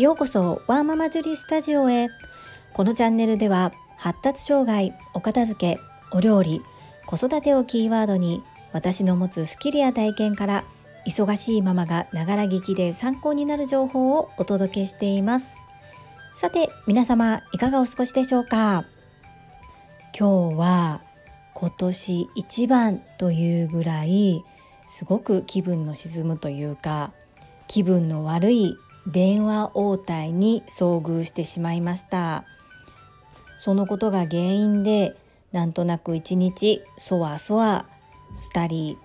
ようこそワーママジュリスタジオへ。このチャンネルでは発達障害お片付けお料理子育てをキーワードに私の持つスキルや体験から忙しいママがながら聞きで参考になる情報をお届けしています。さて皆様いかがお過ごしでしょうか？今日は今年一番というぐらいすごく気分の沈むというか気分の悪い電話応対に遭遇してしまいました。そのことが原因でなんとなく一日そわそわしたり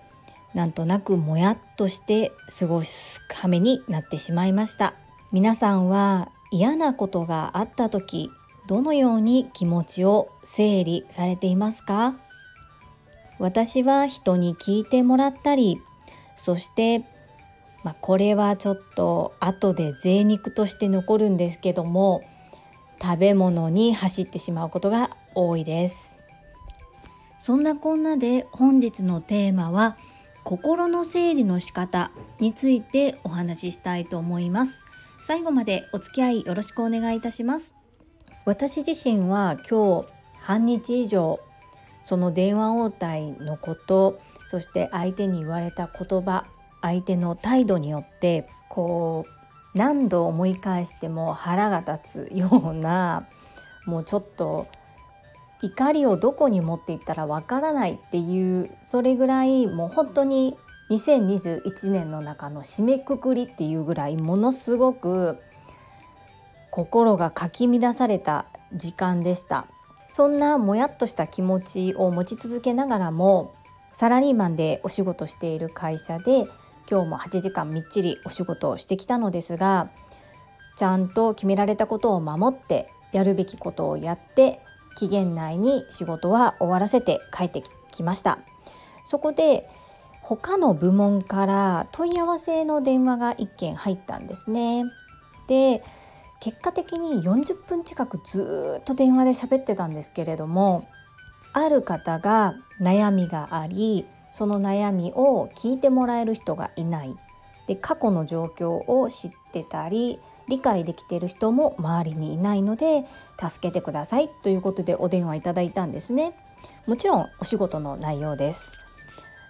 なんとなくもやっとして過ごす羽目になってしまいました。皆さんは嫌なことがあった時どのように気持ちを整理されていますか？私は人に聞いてもらったりそしてまあ、これはちょっと後で贅肉として残るんですけども食べ物に走ってしまうことが多いです。そんなこんなで本日のテーマは心の整理の仕方についてお話ししたいと思います。最後までお付き合いよろしくお願いいたします。私自身は今日半日以上その電話応対のことそして相手に言われた言葉相手の態度によってこう何度思い返しても腹が立つような もうちょっと怒りをどこに持っていったらわからないっていうそれぐらいもう本当に2021年の中の締めくくりっていうぐらいものすごく心がかき乱された時間でした。そんなもやっとした気持ちを持ち続けながらもサラリーマンでお仕事している会社で今日も8時間みっちりお仕事をしてきたのですがちゃんと決められたことを守ってやるべきことをやって期限内に仕事は終わらせて帰ってきました。そこで他の部門から問い合わせの電話が1件入ったんですね。で結果的に40分近くずっと電話で喋ってたんですけれどもある方が悩みがありその悩みを聞いてもらえる人がいない。で過去の状況を知ってたり理解できてる人も周りにいないので助けてくださいということでお電話いただいたんですね。もちろんお仕事の内容です。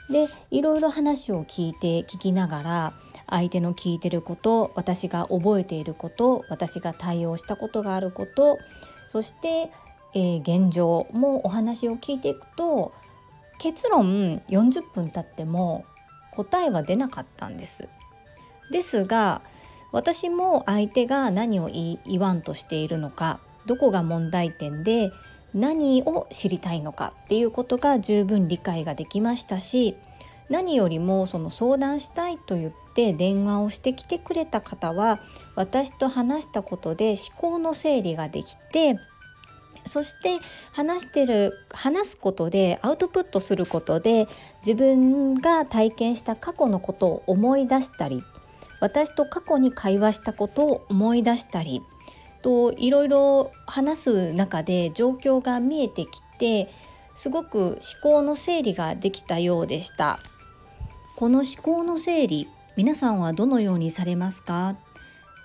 でいろいろ話を聞いて聞きながら相手の聞いてること私が覚えていること私が対応したことがあることそして、えー、現状もお話を聞いていくと結論40分経っても答えは出なかったんです。ですが私も相手が何を言わんとしているのかどこが問題点で何を知りたいのかっていうことが十分理解ができましたし何よりもその相談したいと言って電話をしてきてくれた方は私と話したことで思考の整理ができてそして話してる話すことでアウトプットすることで自分が体験した過去のことを思い出したり私と過去に会話したことを思い出したりといろいろ話す中で状況が見えてきてすごく思考の整理ができたようでした。この思考の整理皆さんはどのようにされますか？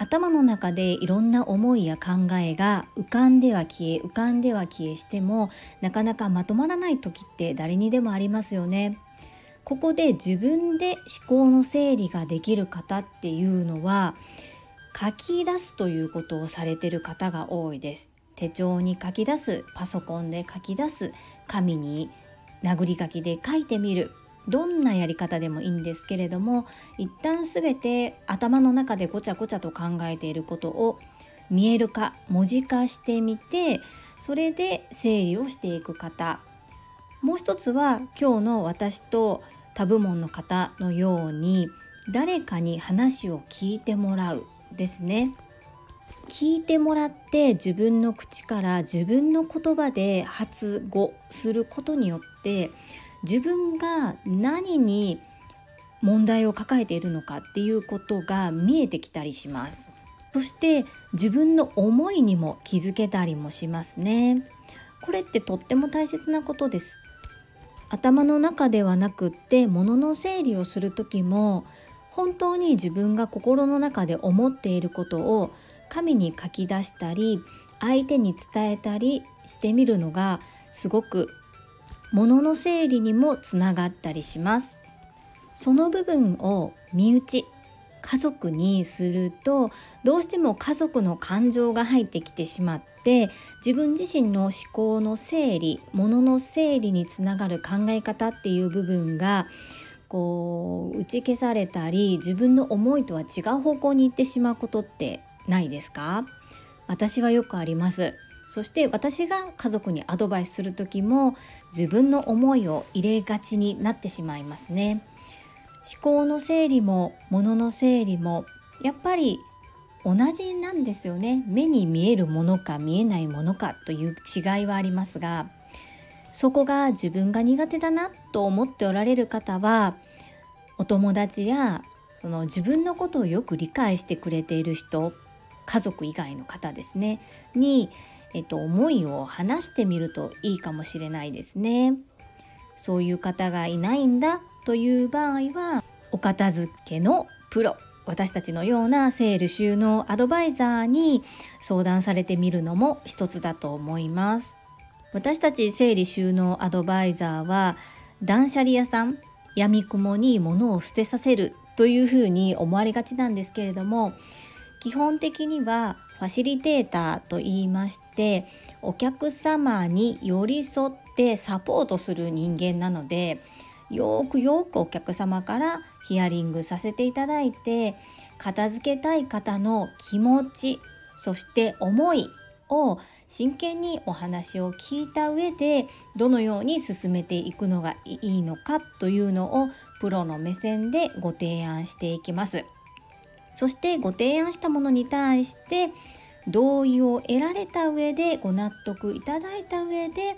頭の中でいろんな思いや考えが浮かんでは消え浮かんでは消えしてもなかなかまとまらない時って誰にでもありますよね。ここで自分で思考の整理ができる方っていうのは書き出すということをされてる方が多いです。手帳に書き出すパソコンで書き出す紙に殴り書きで書いてみるどんなやり方でもいいんですけれども一旦全て頭の中でごちゃごちゃと考えていることを見える化文字化してみてそれで整理をしていく方。もう一つは今日の私と他部門の方のように誰かに話を聞いてもらうですね。聞いてもらって自分の口から自分の言葉で発語することによって自分が何に問題を抱えているのかっていうことが見えてきたりします。そして自分の思いにも気づけたりもしますね。これってとっても大切なことです。頭の中ではなくって物の整理をする時も本当に自分が心の中で思っていることを紙に書き出したり相手に伝えたりしてみるのがすごく物の整理にもつながったりします。その部分を身内家族にするとどうしても家族の感情が入ってきてしまって自分自身の思考の整理物の整理につながる考え方っていう部分がこう打ち消されたり自分の思いとは違う方向に行ってしまうことってないですか？私はよくあります。そして私が家族にアドバイスする時も自分の思いを入れがちになってしまいますね。思考の整理も物の整理もやっぱり同じなんですよね。目に見えるものか見えないものかという違いはありますがそこが自分が苦手だなと思っておられる方はお友達やその自分のことをよく理解してくれている人家族以外の方ですねに、えっと、思いを話してみるといいかもしれないですね。そういう方がいないんだという場合はお片付けのプロ私たちのようなセール収納アドバイザーに相談されてみるのも一つだと思います私たち整理収納アドバイザーは断捨離屋さん闇雲に物を捨てさせるというふうに思われがちなんですけれども基本的にはファシリテーターと言いましてお客様に寄り添ってサポートする人間なのでよくよくお客様からヒアリングさせていただいて片付けたい方の気持ちそして思いを真剣にお話を聞いた上でどのように進めていくのがいいのかというのをプロの目線でご提案していきます。そしてご提案したものに対して同意を得られた上でご納得いただいた上で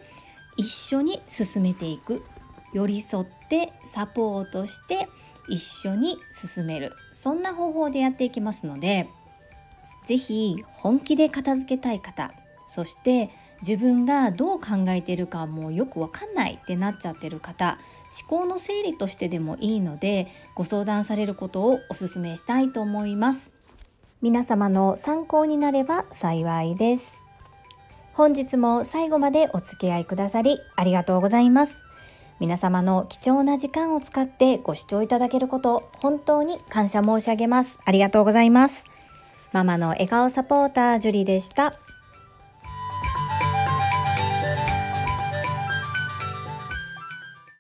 一緒に進めていく。寄り添ってサポートして一緒に進める。そんな方法でやっていきますので是非本気で片付けたい方そして自分がどう考えているかもうよくわかんないってなっちゃってる方思考の整理としてでもいいのでご相談されることをお勧めしたいと思います皆様の参考になれば幸いです本日も最後までお付き合いくださりありがとうございます皆様の貴重な時間を使ってご視聴いただけること本当に感謝申し上げます。ありがとうございます。ママの笑顔サポータージュリでした。